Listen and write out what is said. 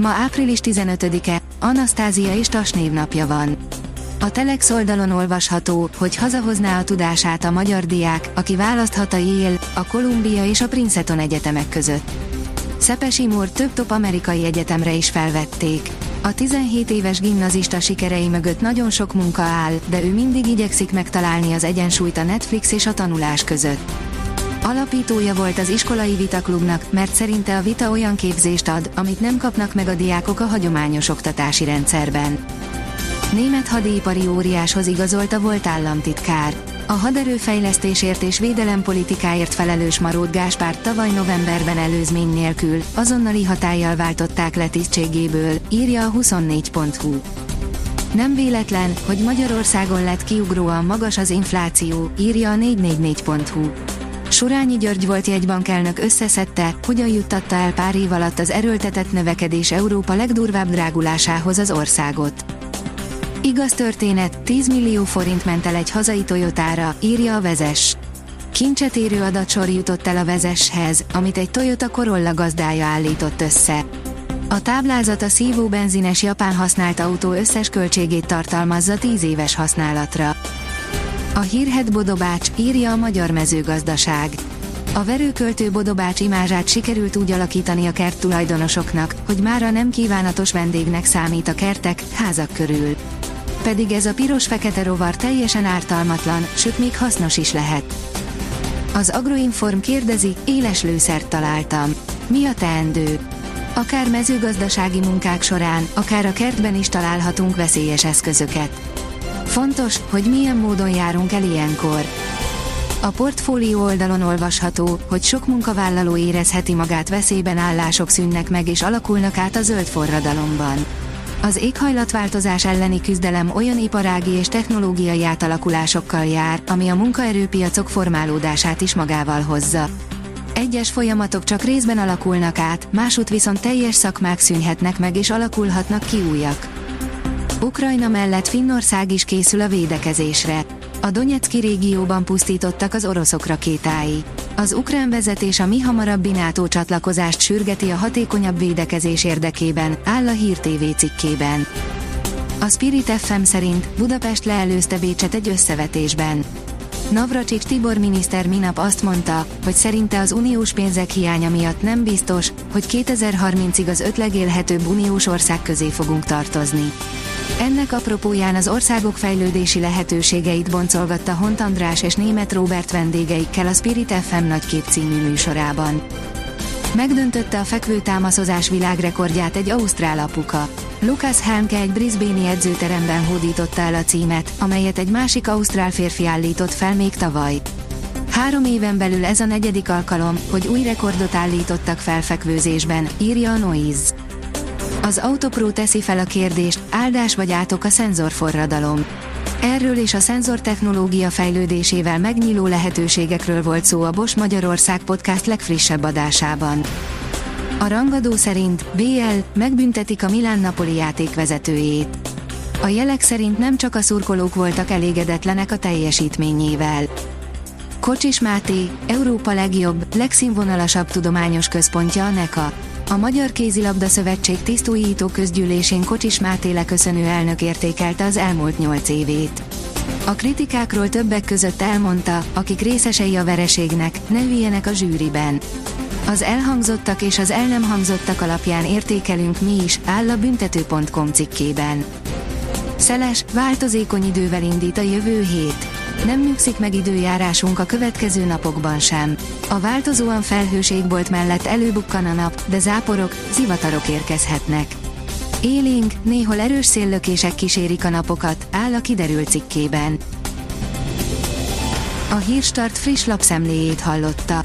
Ma április 15-e, Anasztázia és Tas névnapja van. A Telex oldalon olvasható, hogy hazahozná a tudását a magyar diák, aki választhat a Yale, a Columbia és a Princeton egyetemek között. Szepesi Mór több top amerikai egyetemre is felvették. A 17 éves gimnazista sikerei mögött nagyon sok munka áll, de ő mindig igyekszik megtalálni az egyensúlyt a Netflix és a tanulás között. Alapítója volt az iskolai vitaklubnak, mert szerinte a vita olyan képzést ad, amit nem kapnak meg a diákok a hagyományos oktatási rendszerben. Német hadipari óriáshoz igazolta volt államtitkár. A haderőfejlesztésért és védelempolitikáért felelős Marót Gáspárt tavaly novemberben előzmény nélkül, azonnali hatállyal váltották le tisztségéből, írja a 24.hu. Nem véletlen, hogy Magyarországon lett kiugróan magas az infláció, írja a 444.hu. Surányi György volt jegybankelnök összeszedte, hogyan juttatta el pár év alatt az erőltetett növekedés Európa legdurvább drágulásához az országot. Igaz történet, 10 millió forint ment el egy hazai Toyotára, írja a vezes. Kincset érő adatsor jutott el a vezeshez, amit egy Toyota Corolla gazdája állított össze. A táblázat a szívó benzines japán használt autó összes költségét tartalmazza 10 éves használatra. A hírhet Bodobács, írja a magyar mezőgazdaság. A verőköltő Bodobács imázsát sikerült úgy alakítani a kert tulajdonosoknak, hogy mára nem kívánatos vendégnek számít a kertek, házak körül. Pedig ez a piros-fekete rovar teljesen ártalmatlan, sőt még hasznos is lehet. Az Agroinform kérdezi, éles lőszert találtam. Mi a teendő? Akár mezőgazdasági munkák során, akár a kertben is találhatunk veszélyes eszközöket. Fontos, hogy milyen módon járunk el ilyenkor. A portfólió oldalon olvasható, hogy sok munkavállaló érezheti magát veszélyben állások szűnnek meg és alakulnak át a zöld forradalomban. Az éghajlatváltozás elleni küzdelem olyan iparági és technológiai átalakulásokkal jár, ami a munkaerőpiacok formálódását is magával hozza. Egyes folyamatok csak részben alakulnak át, másút viszont teljes szakmák szűnhetnek meg és alakulhatnak ki újak. Ukrajna mellett Finnország is készül a védekezésre. A Donetszki régióban pusztítottak az oroszok rakétái. Az ukrán vezetés a mi hamarabbi NATO csatlakozást sürgeti a hatékonyabb védekezés érdekében, áll a Hír TV cikkében. A Spirit FM szerint Budapest leelőzte Bécset egy összevetésben. Navracsics Tibor miniszter minap azt mondta, hogy szerinte az uniós pénzek hiánya miatt nem biztos, hogy 2030-ig az öt legélhetőbb uniós ország közé fogunk tartozni. Ennek apropóján az országok fejlődési lehetőségeit boncolgatta Hont András és Német Robert vendégeikkel a Spirit FM nagykép című műsorában. Megdöntötte a fekvőtámaszozás világrekordját egy ausztrál apuka. Lucas Helmke egy Brisbane-i edzőteremben hódította el a címet, amelyet egy másik ausztrál férfi állított fel még tavaly. Három éven belül ez a negyedik alkalom, hogy új rekordot állítottak fel fekvőzésben, írja a Noise. Az Autopro teszi fel a kérdést, áldás vagy átok a szenzorforradalom. Erről és a szenzor technológia fejlődésével megnyíló lehetőségekről volt szó a Bosch Magyarország podcast legfrissebb adásában. A rangadó szerint BL megbüntetik a Milán Napoli játékvezetőjét. A jelek szerint nem csak a szurkolók voltak elégedetlenek a teljesítményével. Kocsis Máté, Európa legjobb, legszínvonalasabb tudományos központja a NECA. A Magyar Kézilabda Szövetség tisztújító közgyűlésén Kocsis Máté leköszönő elnök értékelte az elmúlt nyolc évét. A kritikákról többek között elmondta, akik részesei a vereségnek, ne üljenek a zsűriben. Az elhangzottak és az el nem hangzottak alapján értékelünk mi is, áll a büntető.com cikkében. Szeles, változékony idővel indít a jövő hét. Nem nyugszik meg időjárásunk a következő napokban sem. A változóan felhős égbolt mellett előbukkan a nap, de záporok, zivatarok érkezhetnek. Élénk, néhol erős széllökések kísérik a napokat, áll a kiderült cikkében. A Hírstart friss lapszemléjét hallotta.